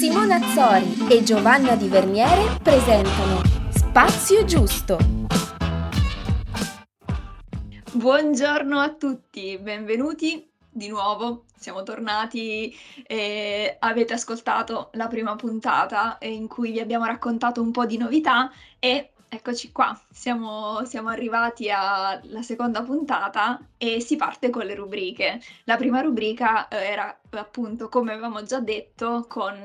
Simona Azzori e Giovanna Di Verniere presentano Spazio Giusto. Buongiorno a tutti, benvenuti di nuovo. Siamo tornati e avete ascoltato la prima puntata in cui vi abbiamo raccontato un po' di novità e Eccoci qua, siamo, siamo, arrivati alla seconda puntata e si parte con le rubriche. La prima rubrica eh, era appunto, come avevamo già detto, con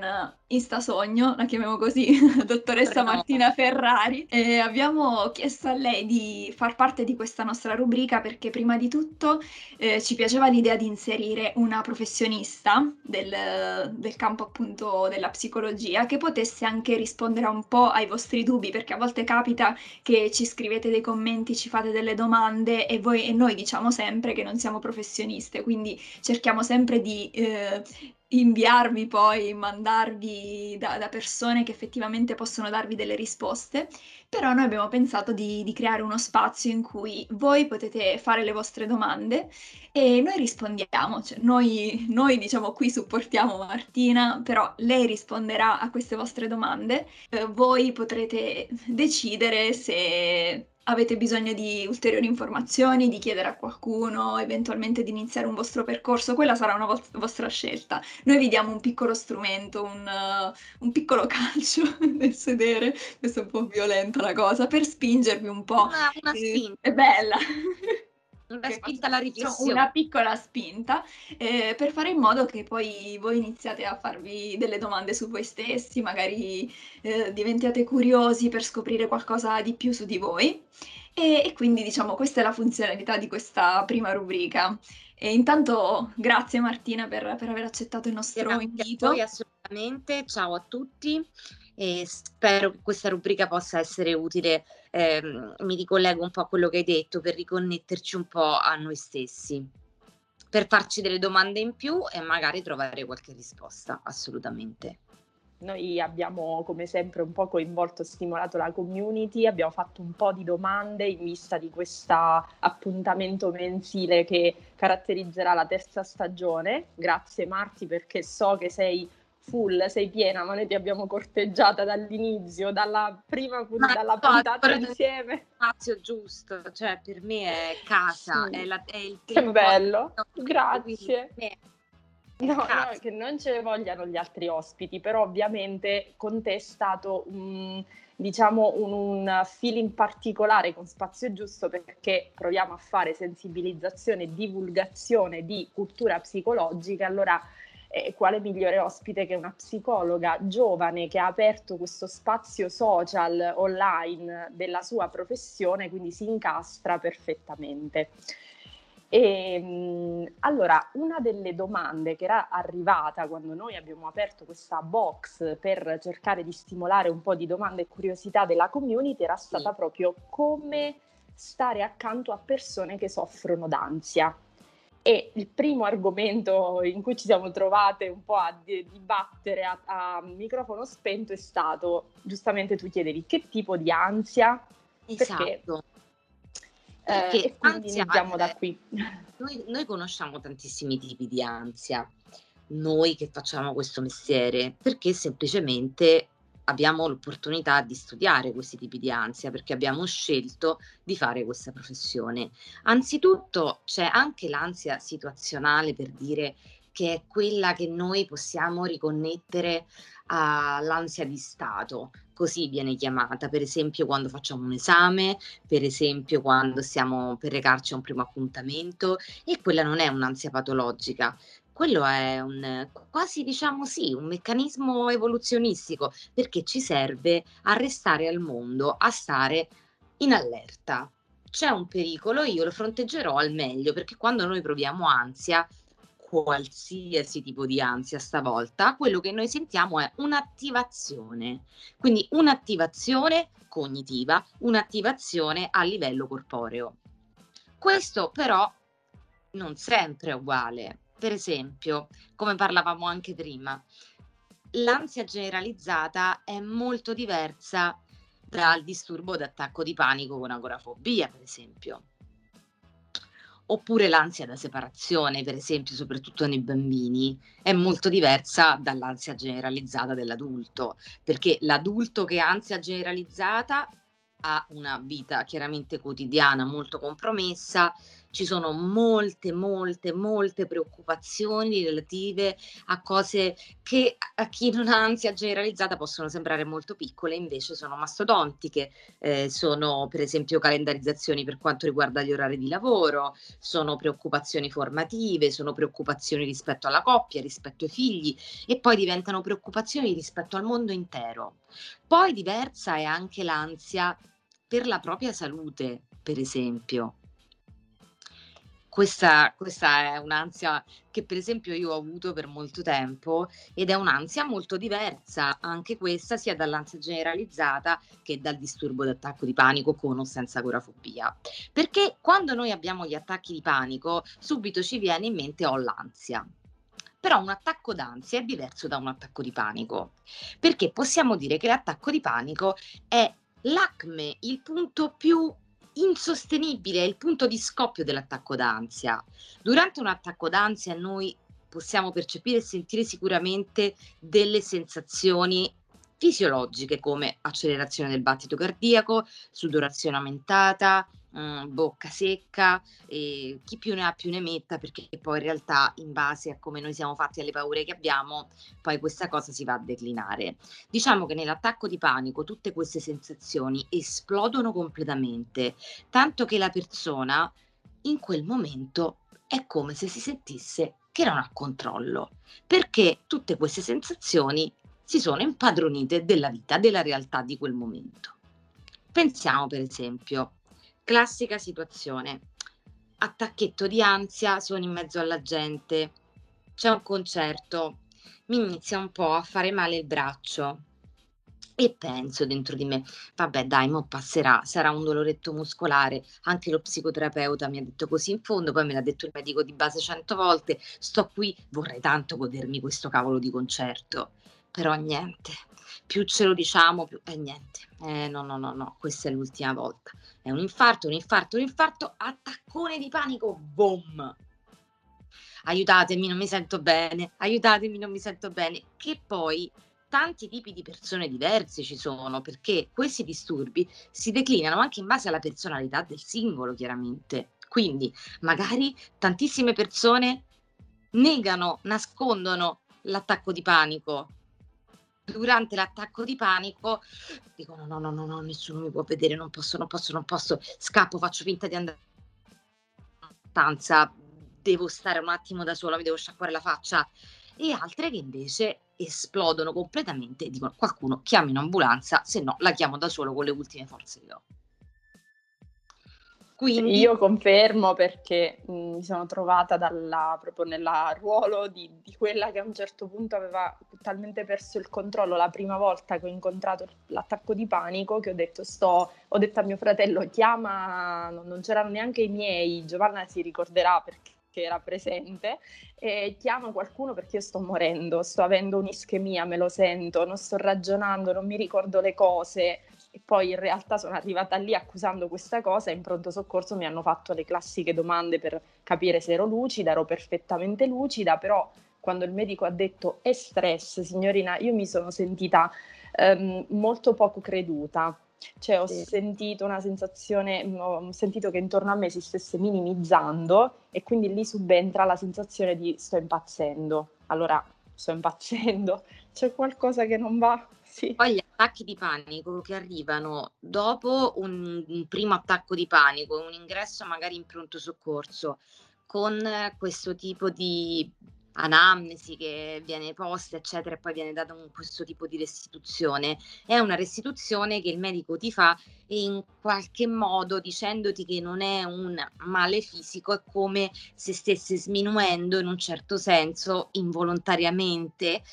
Instasogno, la chiamiamo così, dottoressa Martina Ferrari, e abbiamo chiesto a lei di far parte di questa nostra rubrica perché prima di tutto eh, ci piaceva l'idea di inserire una professionista del, del, campo appunto della psicologia che potesse anche rispondere un po' ai vostri dubbi, perché a volte capita che ci scrivete dei commenti, ci fate delle domande e, voi, e noi diciamo sempre che non siamo professioniste, quindi cerchiamo sempre di... Eh, inviarvi poi, mandarvi da, da, persone che effettivamente possono darvi delle risposte, però noi abbiamo pensato di, di, creare uno spazio in cui voi potete fare le vostre domande e noi rispondiamo, cioè noi, noi diciamo qui supportiamo Martina, però lei risponderà a queste vostre domande, eh, voi potrete decidere se avete bisogno di ulteriori informazioni, di chiedere a qualcuno, eventualmente di iniziare un vostro percorso, quella sarà una vo- vostra scelta. Noi vi diamo un piccolo strumento, un, uh, un piccolo calcio nel sedere, questa è un po' violenta la cosa, per spingervi un po'. Una, una spinta. È bella. Una spinta alla riflessione. Una piccola spinta eh, per fare in modo che poi voi iniziate a farvi delle domande su voi stessi, magari eh, diventiate curiosi per scoprire qualcosa di più su di voi. E, e, quindi diciamo questa è la funzionalità di questa prima rubrica. E intanto grazie Martina per, per aver accettato il nostro grazie invito. A assolutamente, ciao a tutti e spero che questa rubrica possa essere utile. Eh, mi ricollego un po' a quello che hai detto per riconnetterci un po' a noi stessi, per farci delle domande in più e magari trovare qualche risposta, assolutamente. Noi abbiamo come sempre un po' coinvolto e stimolato la community, abbiamo fatto un po' di domande in vista di questo appuntamento mensile che caratterizzerà la terza stagione. Grazie Marti perché so che sei full, sei piena, ma noi ti abbiamo corteggiata dall'inizio, dalla prima ma dalla puntata insieme. Spazio giusto, cioè per me è casa, sì. è, la, è, il Che bello, grazie. No, no, che non ce ne vogliano gli altri ospiti, però ovviamente con te è stato un, diciamo un, un feeling particolare con Spazio Giusto perché proviamo a fare sensibilizzazione e divulgazione di cultura psicologica, allora eh, quale migliore ospite che una psicologa giovane che ha aperto questo spazio social online della sua professione, quindi si incastra perfettamente. E, ehm, allora, una delle domande che era arrivata quando noi abbiamo aperto questa box per cercare di stimolare un po' di domande e curiosità della community era stata proprio come stare accanto a persone che soffrono d'ansia. E il primo argomento in cui ci siamo trovate un po' a dibattere a, a microfono spento è stato, giustamente tu chiedevi, che tipo di ansia? Esatto. Perché, Perché eh, quindi ansia, iniziamo da qui. Noi, noi conosciamo tantissimi tipi di ansia, noi che facciamo questo mestiere, perché semplicemente abbiamo l'opportunità di studiare questi tipi di ansia perché abbiamo scelto di fare questa professione. Anzitutto c'è anche l'ansia situazionale per dire che è quella che noi possiamo riconnettere all'ansia di stato, così viene chiamata, per esempio quando facciamo un esame, per esempio quando stiamo per recarci a un primo appuntamento e quella non è un'ansia patologica, quello è un quasi diciamo sì, un meccanismo evoluzionistico, perché ci serve a restare al mondo, a stare in allerta. C'è un pericolo, io lo fronteggerò al meglio, perché quando noi proviamo ansia, qualsiasi tipo di ansia stavolta, quello che noi sentiamo è un'attivazione. Quindi un'attivazione cognitiva, un'attivazione a livello corporeo. Questo però non sempre è uguale per esempio, come parlavamo anche prima, l'ansia generalizzata è molto diversa dal disturbo d'attacco di panico con agorafobia, per esempio. Oppure l'ansia da separazione, per esempio, soprattutto nei bambini, è molto diversa dall'ansia generalizzata dell'adulto, perché l'adulto che ha ansia generalizzata ha una vita chiaramente quotidiana molto compromessa, ci sono molte, molte, molte preoccupazioni relative a cose che a chi non ha ansia generalizzata possono sembrare molto piccole, invece sono mastodontiche, eh, sono per esempio calendarizzazioni per quanto riguarda gli orari di lavoro, sono preoccupazioni formative, sono preoccupazioni rispetto alla coppia, rispetto ai figli e poi diventano preoccupazioni rispetto al mondo intero. Poi diversa è anche l'ansia per la propria salute, per esempio. Questa, questa, è un'ansia che per esempio io ho avuto per molto tempo ed è un'ansia molto diversa, anche questa sia dall'ansia generalizzata che dal disturbo d'attacco di panico con o senza agorafobia. Perché quando noi abbiamo gli attacchi di panico, subito ci viene in mente ho l'ansia. Però un attacco d'ansia è diverso da un attacco di panico, perché possiamo dire che l'attacco di panico è l'acme, il punto più insostenibile, è il punto di scoppio dell'attacco d'ansia. Durante un attacco d'ansia noi possiamo percepire e sentire sicuramente delle sensazioni fisiologiche come accelerazione del battito cardiaco, sudorazione aumentata, mh, bocca secca, e chi più ne ha più ne metta perché poi in realtà in base a come noi siamo fatti alle paure che abbiamo, poi questa cosa si va a declinare. Diciamo che nell'attacco di panico tutte queste sensazioni esplodono completamente, tanto che la persona in quel momento è come se si sentisse che non ha controllo, perché tutte queste sensazioni si sono impadronite della vita, della realtà di quel momento. Pensiamo per esempio Classica situazione. Attacchetto di ansia, sono in mezzo alla gente, c'è un concerto, mi inizia un po' a fare male il braccio. E penso dentro di me, vabbè dai, mo passerà, sarà un doloretto muscolare, anche lo psicoterapeuta mi ha detto così in fondo, poi me l'ha detto il medico di base cento volte, sto qui, vorrei tanto godermi questo cavolo di concerto, però niente, più ce lo diciamo, più... Eh niente, eh, no, no, no, no, questa è l'ultima volta. È un infarto, un infarto, un infarto, attaccone di panico, boom! Aiutatemi, non mi sento bene, aiutatemi, non mi sento bene. Che poi tanti tipi di persone diverse ci sono, perché questi disturbi si declinano anche in base alla personalità del singolo, chiaramente. Quindi magari tantissime persone negano, nascondono l'attacco di panico, durante l'attacco di panico dicono no, no, no, no, nessuno mi può vedere, non posso, non posso, non posso, scappo, faccio finta di andare in stanza, devo stare un attimo da sola, mi devo sciacquare la faccia. E altre che invece esplodono completamente e dicono qualcuno chiami un'ambulanza, se no la chiamo da solo con le ultime forze che ho. Quindi... Io confermo perché mh, mi sono trovata dalla, proprio nel ruolo di, quella che a un certo punto aveva talmente perso il controllo la prima volta che ho incontrato l'attacco di panico che ho detto, sto, ho detto a mio fratello chiama, non, non c'erano neanche i miei, Giovanna si ricorderà perché era presente e chiama qualcuno perché io sto morendo, sto avendo un'ischemia, me lo sento, non sto ragionando, non mi ricordo le cose e poi in realtà sono arrivata lì accusando questa cosa e in pronto soccorso mi hanno fatto le classiche domande per capire se ero lucida, ero perfettamente lucida, però quando il medico ha detto è stress, signorina, io mi sono sentita um, molto poco creduta. Cioè ho sì. sentito una sensazione, ho sentito che intorno a me si stesse minimizzando e quindi lì subentra la sensazione di sto impazzendo. Allora, sto impazzendo, c'è qualcosa che non va, sì. Poi gli attacchi di panico che arrivano dopo un, un primo attacco di panico, un ingresso magari in pronto soccorso, con questo tipo di anamnesi che viene posta, eccetera, e poi viene data un, questo tipo di restituzione. È una restituzione che il medico ti fa in qualche modo dicendoti che non è un male fisico, è come se stesse sminuendo in un certo senso involontariamente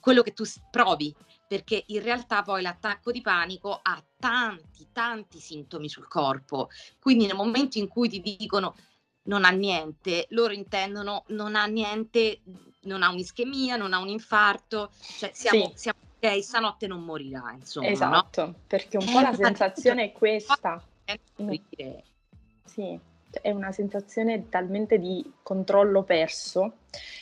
quello che tu provi perché in realtà poi l'attacco di panico ha tanti, tanti sintomi sul corpo. Quindi nel momento in cui ti dicono non ha niente, loro intendono non ha niente, non ha un'ischemia, non ha un infarto, cioè siamo, sì. siamo ok, stanotte non morirà, insomma. Esatto, no? perché un po' la sensazione è questa. Mm. Sì. È una sensazione talmente di controllo perso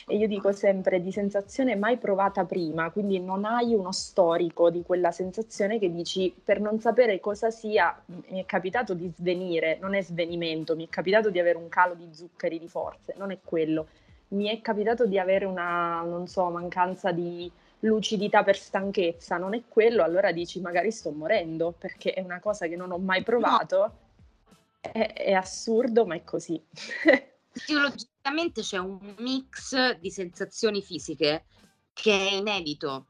e io dico sempre di sensazione mai provata prima, quindi non hai uno storico di quella sensazione che dici per non sapere cosa sia, mi è capitato di svenire, non è svenimento, mi è capitato di avere un calo di zuccheri di forze, non è quello, mi è capitato di avere una, non so, mancanza di lucidità per stanchezza, non è quello, allora dici magari sto morendo perché è una cosa che non ho mai provato. No è, è assurdo, ma è così. Psicologicamente c'è un mix di sensazioni fisiche che è inedito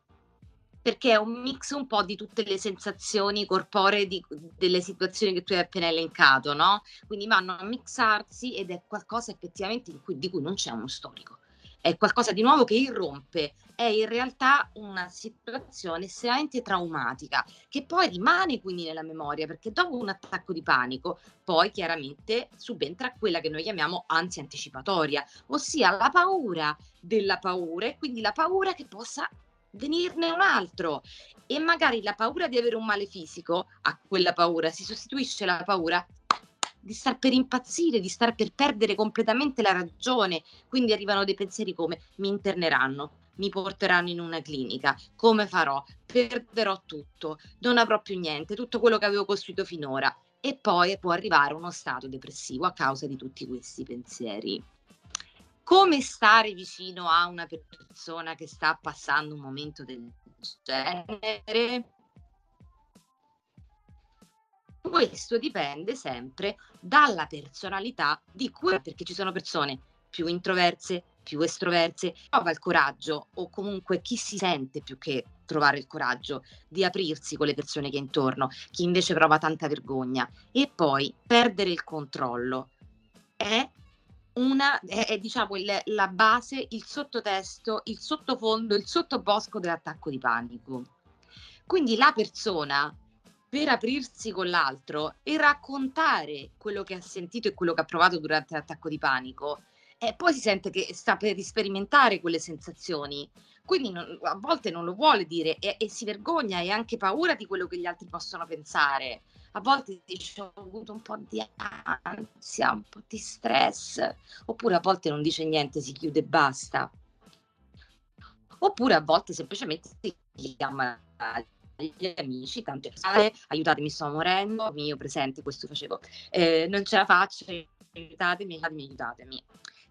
perché è un mix un po' di tutte le sensazioni corporee di, delle situazioni che tu hai appena elencato, no? Quindi vanno a mixarsi ed è qualcosa effettivamente cui, di cui non c'è uno storico è qualcosa di nuovo che irrompe, è in realtà una situazione estremamente traumatica che poi rimane quindi nella memoria perché dopo un attacco di panico poi chiaramente subentra quella che noi chiamiamo ansia anticipatoria, ossia la paura della paura e quindi la paura che possa venirne un altro. E magari la paura di avere un male fisico a quella paura si sostituisce la paura di star per impazzire, di star per perdere completamente la ragione. Quindi arrivano dei pensieri come mi interneranno, mi porteranno in una clinica, come farò? Perderò tutto, non avrò più niente, tutto quello che avevo costruito finora. E poi può arrivare uno stato depressivo a causa di tutti questi pensieri. Come stare vicino a una persona che sta passando un momento del genere? Questo dipende sempre dalla personalità di cui, perché ci sono persone più introverse, più estroverse, trova il coraggio o comunque chi si sente più che trovare il coraggio di aprirsi con le persone che è intorno, chi invece prova tanta vergogna e poi perdere il controllo è una è, è diciamo il, la base, il sottotesto, il sottofondo, il sottobosco dell'attacco di panico. Quindi la persona per aprirsi con l'altro e raccontare quello che ha sentito e quello che ha provato durante l'attacco di panico. E poi si sente che sta per sperimentare quelle sensazioni, quindi non, a volte non lo vuole dire e, e, si vergogna e ha anche paura di quello che gli altri possono pensare. A volte dice ho avuto un po' di ansia, un po' di stress, oppure a volte non dice niente, si chiude e basta. Oppure a volte semplicemente si chiama gli amici, tanto aiutatemi, sto morendo, mio presente, questo facevo, eh, non ce la faccio, aiutatemi, aiutatemi, aiutatemi.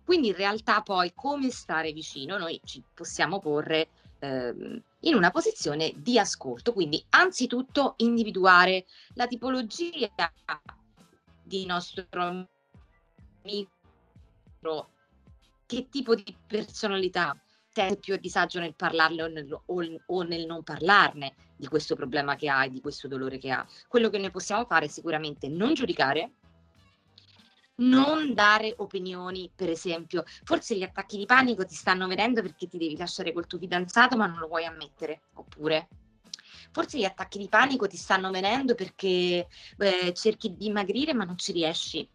Quindi in realtà poi come stare vicino noi ci possiamo porre ehm, in una posizione di ascolto, quindi anzitutto individuare la tipologia di nostro amico, che tipo di personalità sente più a disagio nel parlarne o nel, o, o nel, non parlarne di questo problema che ha e di questo dolore che ha. Quello che noi possiamo fare è sicuramente non giudicare, non dare opinioni, per esempio, forse gli attacchi di panico ti stanno venendo perché ti devi lasciare col tuo fidanzato ma non lo vuoi ammettere, oppure? Forse gli attacchi di panico ti stanno venendo perché eh, cerchi di dimagrire ma non ci riesci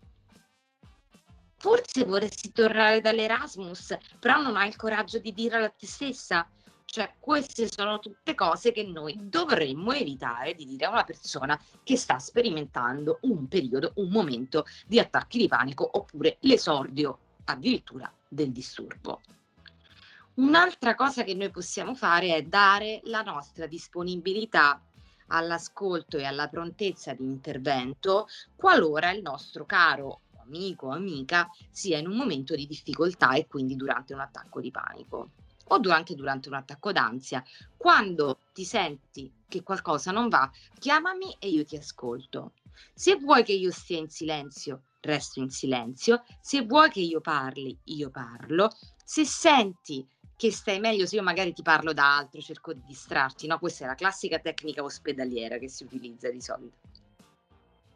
forse vorresti tornare dall'Erasmus, però non hai il coraggio di dirlo a te stessa. Cioè, queste sono tutte cose che noi dovremmo evitare di dire a una persona che sta sperimentando un periodo, un momento di attacchi di panico oppure l'esordio addirittura del disturbo. Un'altra cosa che noi possiamo fare è dare la nostra disponibilità all'ascolto e alla prontezza di intervento qualora il nostro caro amico o amica sia in un momento di difficoltà e quindi durante un attacco di panico o anche durante un attacco d'ansia. Quando ti senti che qualcosa non va, chiamami e io ti ascolto. Se vuoi che io stia in silenzio, resto in silenzio. Se vuoi che io parli, io parlo. Se senti che stai meglio, se io magari ti parlo da altro, cerco di distrarti, no? Questa è la classica tecnica ospedaliera che si utilizza di solito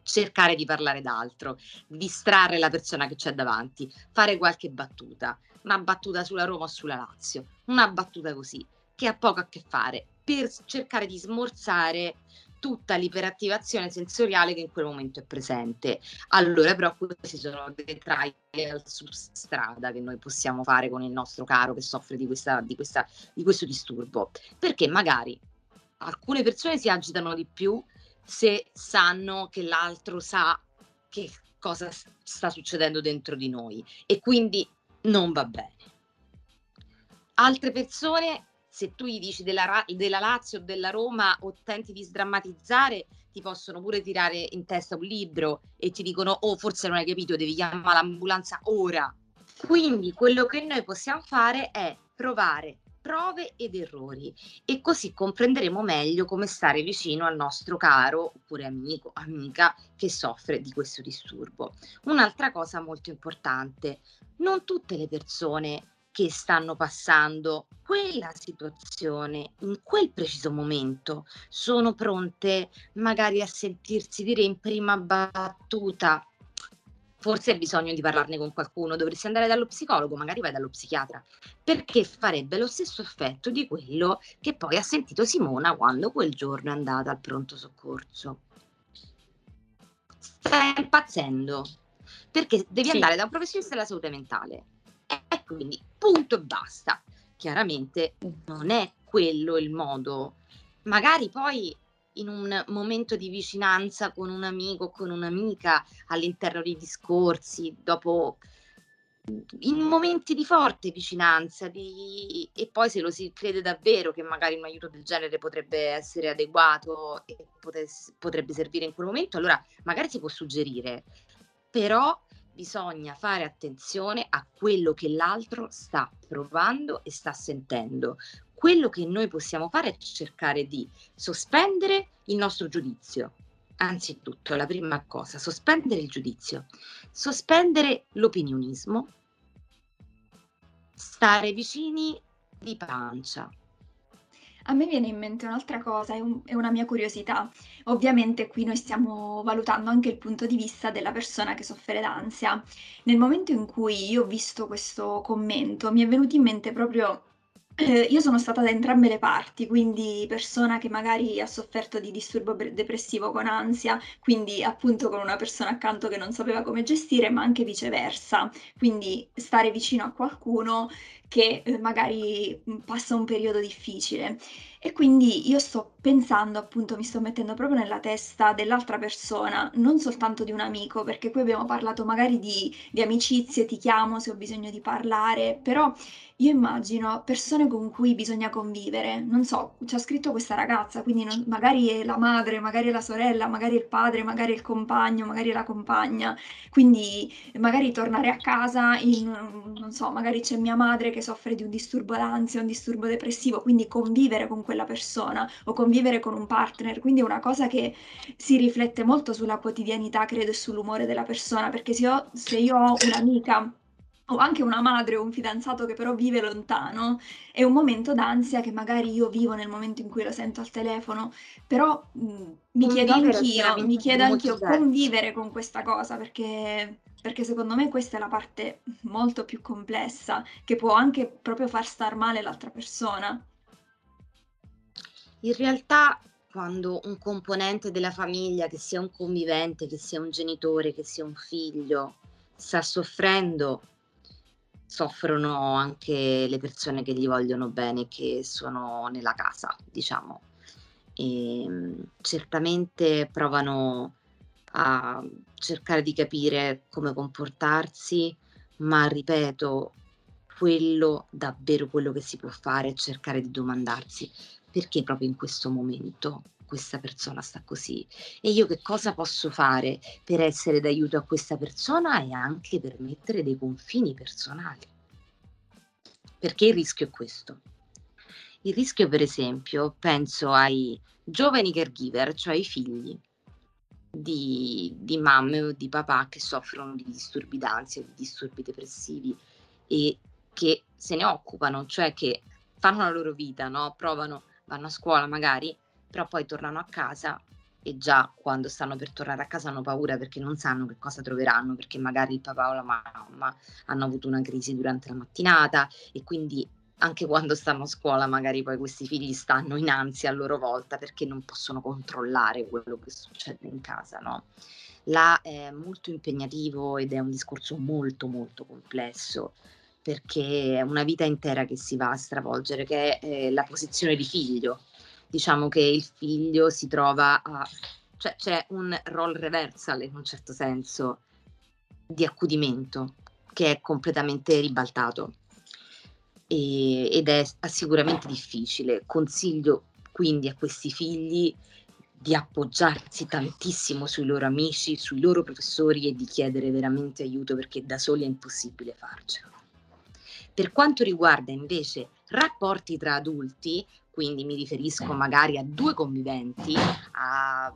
cercare di parlare d'altro, distrarre la persona che c'è davanti, fare qualche battuta, una battuta sulla Roma o sulla Lazio, una battuta così, che ha poco a che fare, per cercare di smorzare tutta l'iperattivazione sensoriale che in quel momento è presente. Allora, però, questi sono dei trial su strada che noi possiamo fare con il nostro caro che soffre di, questa, di, questa, di questo disturbo, perché magari alcune persone si agitano di più se sanno che l'altro sa che cosa sta succedendo dentro di noi e quindi non va bene. Altre persone, se tu gli dici della, della Lazio o della Roma o tenti di sdrammatizzare, ti possono pure tirare in testa un libro e ti dicono oh forse non hai capito, devi chiamare l'ambulanza ora. Quindi quello che noi possiamo fare è provare prove ed errori e così comprenderemo meglio come stare vicino al nostro caro oppure amico, amica che soffre di questo disturbo. Un'altra cosa molto importante, non tutte le persone che stanno passando quella situazione in quel preciso momento sono pronte magari a sentirsi dire in prima battuta forse hai bisogno di parlarne con qualcuno, dovresti andare dallo psicologo, magari vai dallo psichiatra, perché farebbe lo stesso effetto di quello che poi ha sentito Simona quando quel giorno è andata al pronto soccorso. Stai impazzendo, perché devi sì. andare da un professionista della salute mentale. E quindi punto e basta. Chiaramente non è quello il modo. Magari poi in un momento di vicinanza con un amico con un'amica all'interno dei discorsi, dopo in momenti di forte vicinanza di... e poi se lo si crede davvero che magari un aiuto del genere potrebbe essere adeguato e potesse, potrebbe servire in quel momento, allora magari si può suggerire, però bisogna fare attenzione a quello che l'altro sta provando e sta sentendo quello che noi possiamo fare è cercare di sospendere il nostro giudizio. Anzitutto, la prima cosa, sospendere il giudizio, sospendere l'opinionismo, stare vicini di pancia. A me viene in mente un'altra cosa, è, un, è, una mia curiosità. Ovviamente qui noi stiamo valutando anche il punto di vista della persona che soffre d'ansia. Nel momento in cui io ho visto questo commento, mi è venuto in mente proprio eh, io sono stata da entrambe le parti, quindi persona che magari ha sofferto di disturbo depressivo con ansia, quindi appunto con una persona accanto che non sapeva come gestire, ma anche viceversa, quindi stare vicino a qualcuno che eh, magari mm, passa un periodo difficile. E quindi io sto pensando, appunto, mi sto mettendo proprio nella testa dell'altra persona, non soltanto di un amico, perché qui abbiamo parlato magari di, di amicizie, ti chiamo se ho bisogno di parlare, però io immagino persone con cui bisogna convivere, non so, c'è scritto questa ragazza, quindi non, magari è la madre, magari è la sorella, magari è il padre, magari è il compagno, magari è la compagna, quindi magari tornare a casa in, non so, magari c'è mia madre che soffre di un disturbo d'ansia, un disturbo depressivo, quindi convivere con quella persona o convivere con un partner, quindi è una cosa che si riflette molto sulla quotidianità, credo, e sull'umore della persona, perché se io, se io ho un'amica o anche una madre o un fidanzato che però vive lontano, è un momento d'ansia che magari io vivo nel momento in cui lo sento al telefono, però mh, mm, mi chiedo anch'io, mi chiedo anch'io convivere con questa cosa perché, perché secondo me questa è la parte molto più complessa che può anche proprio far star male l'altra persona. In realtà quando un componente della famiglia, che sia un convivente, che sia un genitore, che sia un figlio, sta soffrendo, soffrono anche le persone che gli vogliono bene, che sono nella casa, diciamo. E, ehm, certamente provano a cercare di capire come comportarsi, ma ripeto, quello davvero quello che si può fare è cercare di domandarsi perché proprio in questo momento questa persona sta così e io che cosa posso fare per essere d'aiuto a questa persona e anche per mettere dei confini personali. Perché il rischio è questo. Il rischio, per esempio, penso ai giovani caregiver, cioè ai figli di, di mamme o di papà che soffrono di disturbi d'ansia, di disturbi depressivi e che se ne occupano, cioè che fanno la loro vita, no? provano, vanno a scuola magari, però poi tornano a casa e già quando stanno per tornare a casa hanno paura perché non sanno che cosa troveranno, perché magari il papà o la mamma hanno avuto una crisi durante la mattinata e quindi anche quando stanno a scuola magari poi questi figli stanno in ansia a loro volta perché non possono controllare quello che succede in casa, no? Là è molto impegnativo ed è un discorso molto molto complesso perché è una vita intera che si va a stravolgere, che è eh, la posizione di figlio, diciamo che il figlio si trova a... cioè c'è un role reversal in un certo senso, di accudimento che è completamente ribaltato e, ed è sicuramente difficile. Consiglio quindi a questi figli di appoggiarsi tantissimo sui loro amici, sui loro professori e di chiedere veramente aiuto perché da soli è impossibile farcelo. Per quanto riguarda invece rapporti tra adulti, quindi mi riferisco magari a due conviventi, a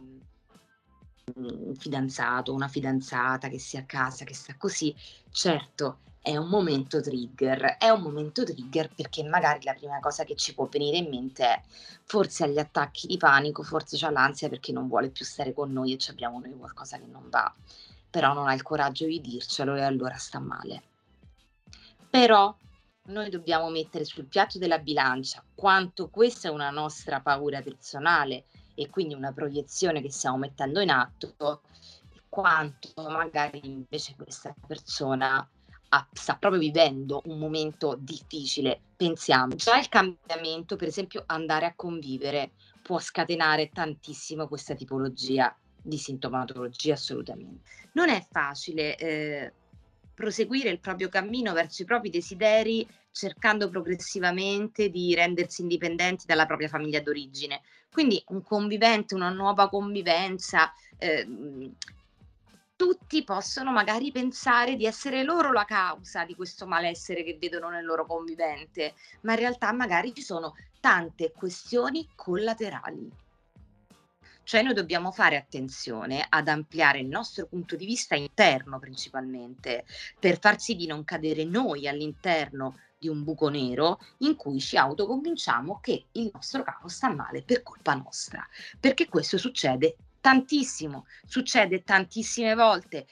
un fidanzato, una fidanzata che sia a casa, che sta così, certo è un momento trigger, è un momento trigger perché magari la prima cosa che ci può venire in mente è forse ha gli attacchi di panico, forse ha l'ansia perché non vuole più stare con noi e ci abbiamo noi qualcosa che non va, però non ha il coraggio di dircelo e allora sta male. Però noi dobbiamo mettere sul piatto della bilancia quanto questa è una nostra paura personale e quindi una proiezione che stiamo mettendo in atto, quanto magari invece questa persona ha, sta proprio vivendo un momento difficile. Pensiamo, già il cambiamento, per esempio andare a convivere, può scatenare tantissimo questa tipologia di sintomatologia assolutamente. Non è facile eh, proseguire il proprio cammino verso i propri desideri cercando progressivamente di rendersi indipendenti dalla propria famiglia d'origine. Quindi un convivente, una nuova convivenza, eh, tutti possono magari pensare di essere loro la causa di questo malessere che vedono nel loro convivente, ma in realtà magari ci sono tante questioni collaterali. Cioè noi dobbiamo fare attenzione ad ampliare il nostro punto di vista interno principalmente, per far sì di non cadere noi all'interno di un buco nero in cui ci autoconvinciamo che il nostro capo sta male per colpa nostra, perché questo succede tantissimo, succede tantissime volte.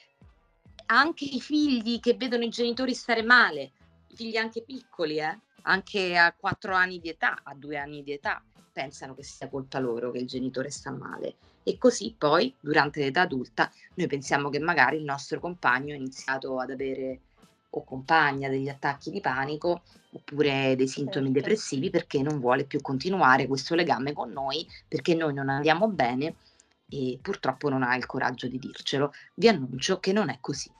Anche i figli che vedono i genitori stare male, i figli anche piccoli, eh? anche a quattro anni di età, a due anni di età, pensano che sia colpa loro che il genitore sta male. E così poi, durante l'età adulta, noi pensiamo che magari il nostro compagno ha iniziato ad avere o compagna degli attacchi di panico oppure dei sintomi certo. depressivi perché non vuole più continuare questo legame con noi, perché noi non andiamo bene e purtroppo non ha il coraggio di dircelo. Vi annuncio che non è così.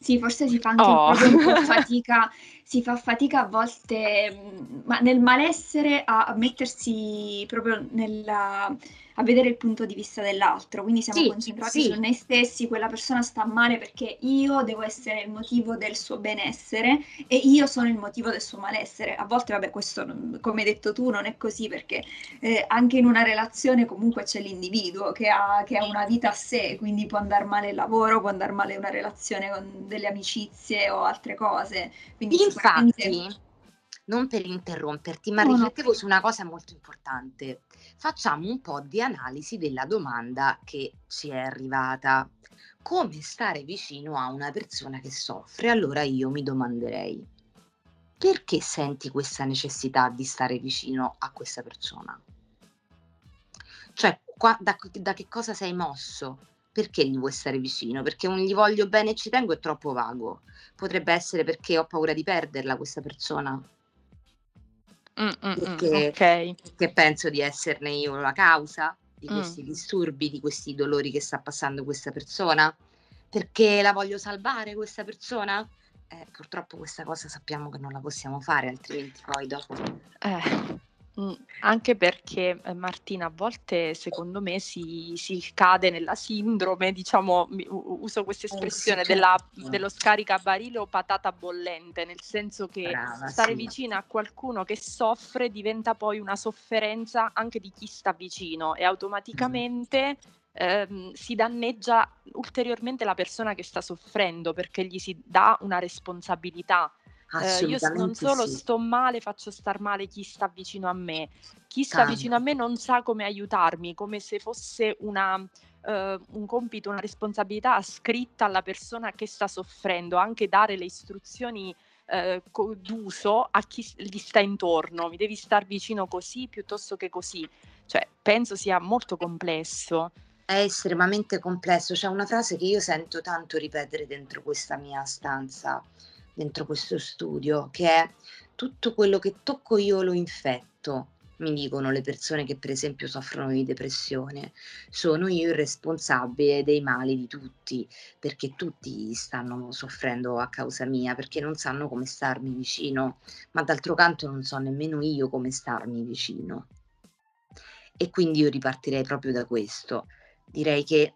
Sì, forse si fa anche oh. un po' fatica, si fa fatica a volte, ma nel malessere a, a mettersi proprio nella a vedere il punto di vista dell'altro, quindi siamo sì, concentrati sì. su noi stessi, quella persona sta male perché io devo essere il motivo del suo benessere e io sono il motivo del suo malessere. A volte, vabbè, questo come hai detto tu non è così perché eh, anche in una relazione comunque c'è l'individuo che ha, che ha una vita a sé, quindi può andare male il lavoro, può andare male una relazione con delle amicizie o altre cose. Quindi Infatti, sicuramente non per interromperti, ma no, riflettevo no. su una cosa molto importante. Facciamo un po' di analisi della domanda che ci è arrivata. Come stare vicino a una persona che soffre? Allora io mi domanderei, perché senti questa necessità di stare vicino a questa persona? Cioè, qua, da, da che cosa sei mosso? Perché gli vuoi stare vicino? Perché un gli voglio bene e ci tengo è troppo vago. Potrebbe essere perché ho paura di perderla questa persona Mm, mm, mm, perché, okay. perché penso di esserne io la causa di mm. questi disturbi, di questi dolori che sta passando questa persona, perché la voglio salvare questa persona. Eh, purtroppo questa cosa sappiamo che non la possiamo fare, altrimenti poi dopo... Eh. Mh, anche perché, ehm, Martina, a volte secondo me si si cade nella sindrome, diciamo, mi u uso questa Eh espressione della certo. dello scaricabarile o patata bollente, nel senso che Brava, stare sì. vicina a qualcuno che soffre diventa poi una sofferenza anche di chi sta vicino e Mh. automaticamente, ehm, si danneggia ulteriormente la persona che sta soffrendo, perché gli si dà una responsabilità. Eh, io non solo sì. sto male, faccio star male chi sta vicino a me. Chi sta Tanto. vicino a me non sa come aiutarmi, come se fosse una, uh, un compito, una responsabilità scritta alla persona che sta soffrendo, anche dare le istruzioni uh, d'uso a chi gli sta intorno. Mi devi star vicino così piuttosto che così. Cioè, penso sia molto complesso. È estremamente complesso. C'è una frase che io sento tanto ripetere dentro questa mia stanza dentro questo studio, che è tutto quello che tocco io lo infetto. mi dicono le persone che per esempio soffrono di depressione, sono io il responsabile dei mali di tutti, perché tutti stanno soffrendo a causa mia, perché non sanno come starmi vicino, ma d'altro canto non so nemmeno io come starmi vicino. E quindi io ripartirei proprio da questo. Direi che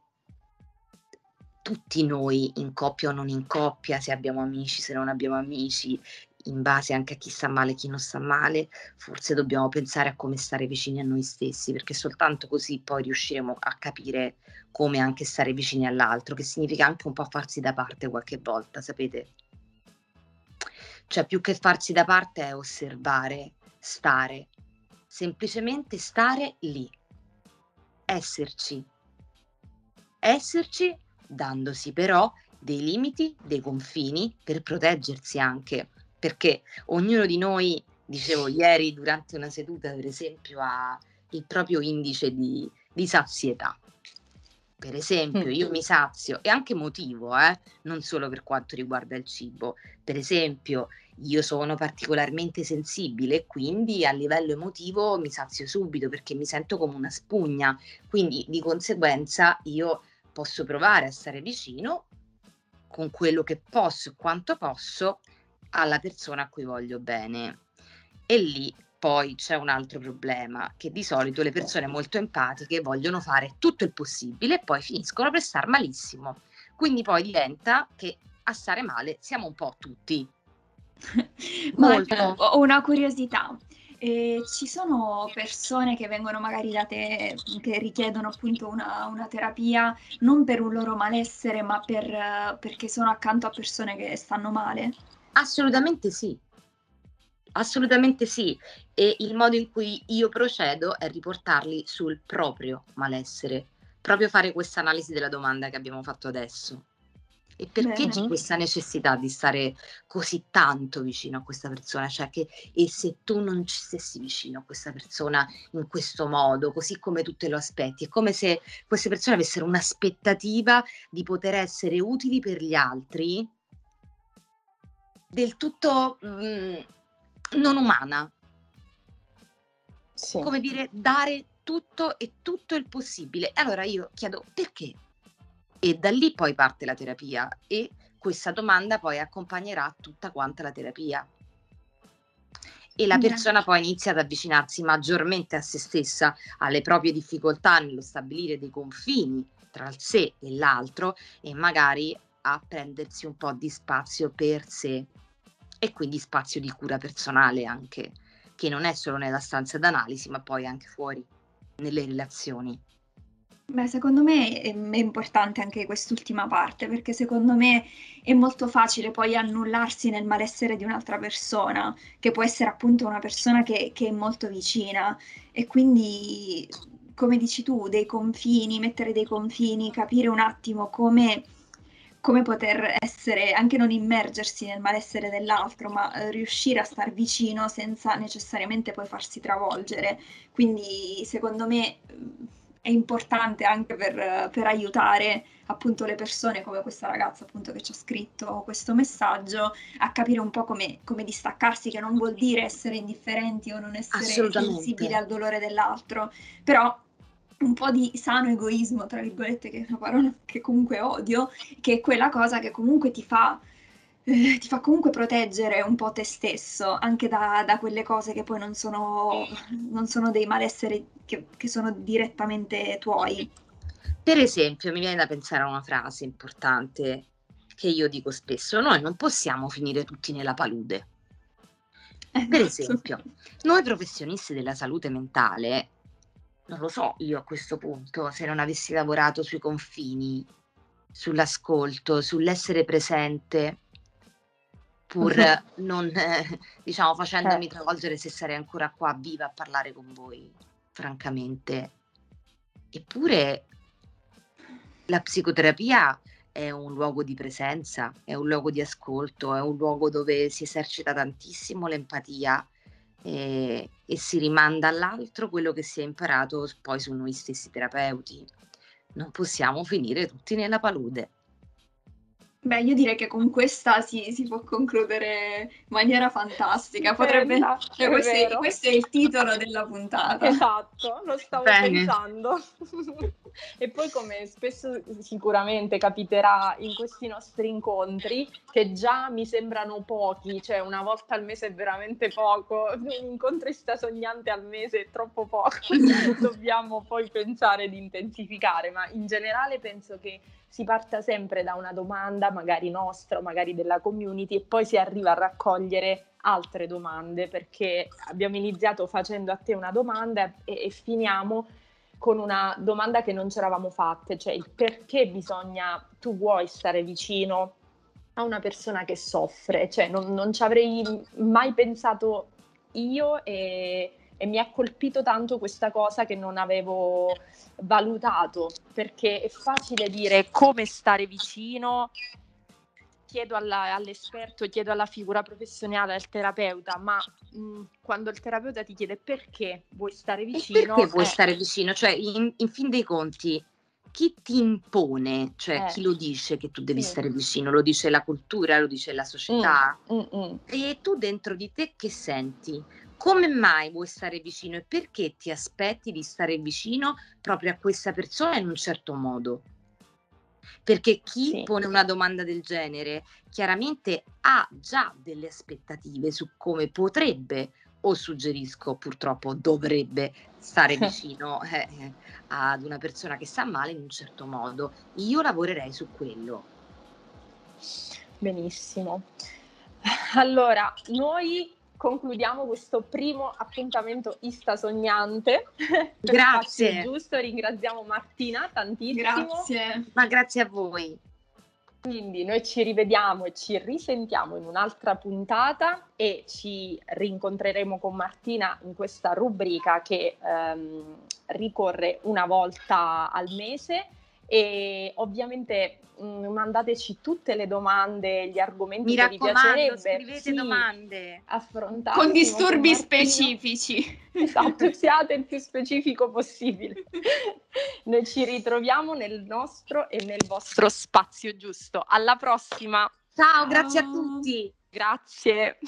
tutti noi, in coppia o non in coppia, se abbiamo amici, se non abbiamo amici, in base anche a chi sta male e chi non sta male, forse dobbiamo pensare a come stare vicini a noi stessi, perché soltanto così poi riusciremo a capire come anche stare vicini all'altro, che significa anche un po' farsi da parte qualche volta, sapete? Cioè più che farsi da parte è osservare, stare, semplicemente stare lì, esserci, esserci dandosi però dei limiti, dei confini per proteggersi anche perché ognuno di noi, dicevo ieri durante una seduta, per esempio, ha il proprio indice di, di sazietà. Per esempio, io mi sazio, e anche motivo, eh? non solo per quanto riguarda il cibo. Per esempio, io sono particolarmente sensibile e quindi a livello emotivo mi sazio subito perché mi sento come una spugna. Quindi di conseguenza io posso provare a stare vicino con quello che posso e quanto posso alla persona a cui voglio bene. E lì poi c'è un altro problema, che di solito le persone molto empatiche vogliono fare tutto il possibile e poi finiscono per star malissimo. Quindi poi diventa che a stare male siamo un po' tutti. Molto. Ho una curiosità. E ci sono persone che vengono magari da te, che richiedono appunto una, una terapia non per un loro malessere, ma per, perché sono accanto a persone che stanno male? Assolutamente sì. Assolutamente sì. E il modo in cui io procedo è riportarli sul proprio malessere, proprio fare questa analisi della domanda che abbiamo fatto adesso. E perché c'è questa necessità di stare così tanto vicino a questa persona? Cioè che, e se tu non ci stessi vicino a questa persona in questo modo, così come tu te lo aspetti, è come se queste persone avessero un'aspettativa di poter essere utili per gli altri del tutto mh, mm, non umana. Sì. Come dire, dare tutto e tutto il possibile. Allora io chiedo perché? E da lì poi parte la terapia e questa domanda poi accompagnerà tutta quanta la terapia. E la persona poi inizia ad avvicinarsi maggiormente a se stessa, alle proprie difficoltà nello stabilire dei confini tra il sé e l'altro e magari a prendersi un po' di spazio per sé e quindi spazio di cura personale anche, che non è solo nella stanza d'analisi, ma poi anche fuori, nelle relazioni. Beh, secondo me è, è importante anche quest'ultima parte, perché secondo me è molto facile poi annullarsi nel malessere di un'altra persona, che può essere appunto una persona che, che è molto vicina e quindi, come dici tu, dei confini, mettere dei confini, capire un attimo come come poter essere, anche non immergersi nel malessere dell'altro, ma eh, riuscire a star vicino senza necessariamente poi farsi travolgere. Quindi secondo me è importante anche per, per, aiutare appunto le persone come questa ragazza appunto che ci ha scritto questo messaggio a capire un po' come, come distaccarsi, che non vuol dire essere indifferenti o non essere sensibili al dolore dell'altro, però un po' di sano egoismo, tra virgolette, che è una parola che comunque odio, che è quella cosa che comunque ti fa, eh, ti fa comunque proteggere un po' te stesso, anche da, da quelle cose che poi non sono, non sono dei malesseri che, che sono direttamente tuoi. Per esempio, mi viene da pensare a una frase importante che io dico spesso, noi non possiamo finire tutti nella palude. Per esatto. esempio, noi professionisti della salute mentale non lo so io a questo punto, se non avessi lavorato sui confini, sull'ascolto, sull'essere presente, pur non, eh, diciamo, facendomi certo. travolgere se sarei ancora qua viva a parlare con voi, francamente. Eppure la psicoterapia è un luogo di presenza, è un luogo di ascolto, è un luogo dove si esercita tantissimo l'empatia, e, e si rimanda all'altro quello che si è imparato poi su noi stessi terapeuti. Non possiamo finire tutti nella palude. Beh, io direi che con questa si, si può concludere in maniera fantastica. Potrebbe... cioè, questo, è, questo, è, il titolo della puntata. Esatto, lo stavo Bene. pensando. e poi come spesso sicuramente capiterà in questi nostri incontri, che già mi sembrano pochi, cioè una volta al mese è veramente poco, un incontro sognante al mese è troppo poco, dobbiamo poi pensare di intensificare, ma in generale penso che si parta sempre da una domanda, magari nostra, magari della community, e poi si arriva a raccogliere altre domande, perché abbiamo iniziato facendo a te una domanda e, e finiamo con una domanda che non ci eravamo fatte, cioè il perché bisogna, tu vuoi stare vicino a una persona che soffre, cioè non, non ci avrei mai pensato io e, e mi ha colpito tanto questa cosa che non avevo valutato, perché è facile dire come stare vicino, chiedo alla, all'esperto, chiedo alla figura professionale, al terapeuta, ma mh, quando il terapeuta ti chiede perché vuoi stare vicino... E perché vuoi eh, stare vicino? Cioè, in, in, fin dei conti, chi ti impone, cioè eh, chi lo dice che tu devi sì. stare vicino? Lo dice la cultura, lo dice la società? Mm, mm, mm. E tu dentro di te che senti? Come mai vuoi stare vicino e perché ti aspetti di stare vicino proprio a questa persona in un certo modo? Perché chi sì. pone una domanda del genere chiaramente ha già delle aspettative su come potrebbe o suggerisco purtroppo dovrebbe stare vicino eh, eh, ad una persona che sta male in un certo modo. Io lavorerei su quello. Benissimo. Allora, noi concludiamo questo primo appuntamento Ista Sognante. Grazie. Giusto, ringraziamo Martina tantissimo. Grazie. Ma grazie a voi. Quindi noi ci rivediamo e ci risentiamo in un'altra puntata e ci rincontreremo con Martina in questa rubrica che ehm, ricorre una volta al mese e ovviamente mh, mm, mandateci tutte le domande, gli argomenti Mi che vi piacerebbe. scrivete sì, domande. Affrontare. Con disturbi con specifici. Esatto, siate il più specifico possibile. Noi ci ritroviamo nel nostro e nel vostro spazio giusto. Alla prossima. Ciao, grazie a tutti. Grazie.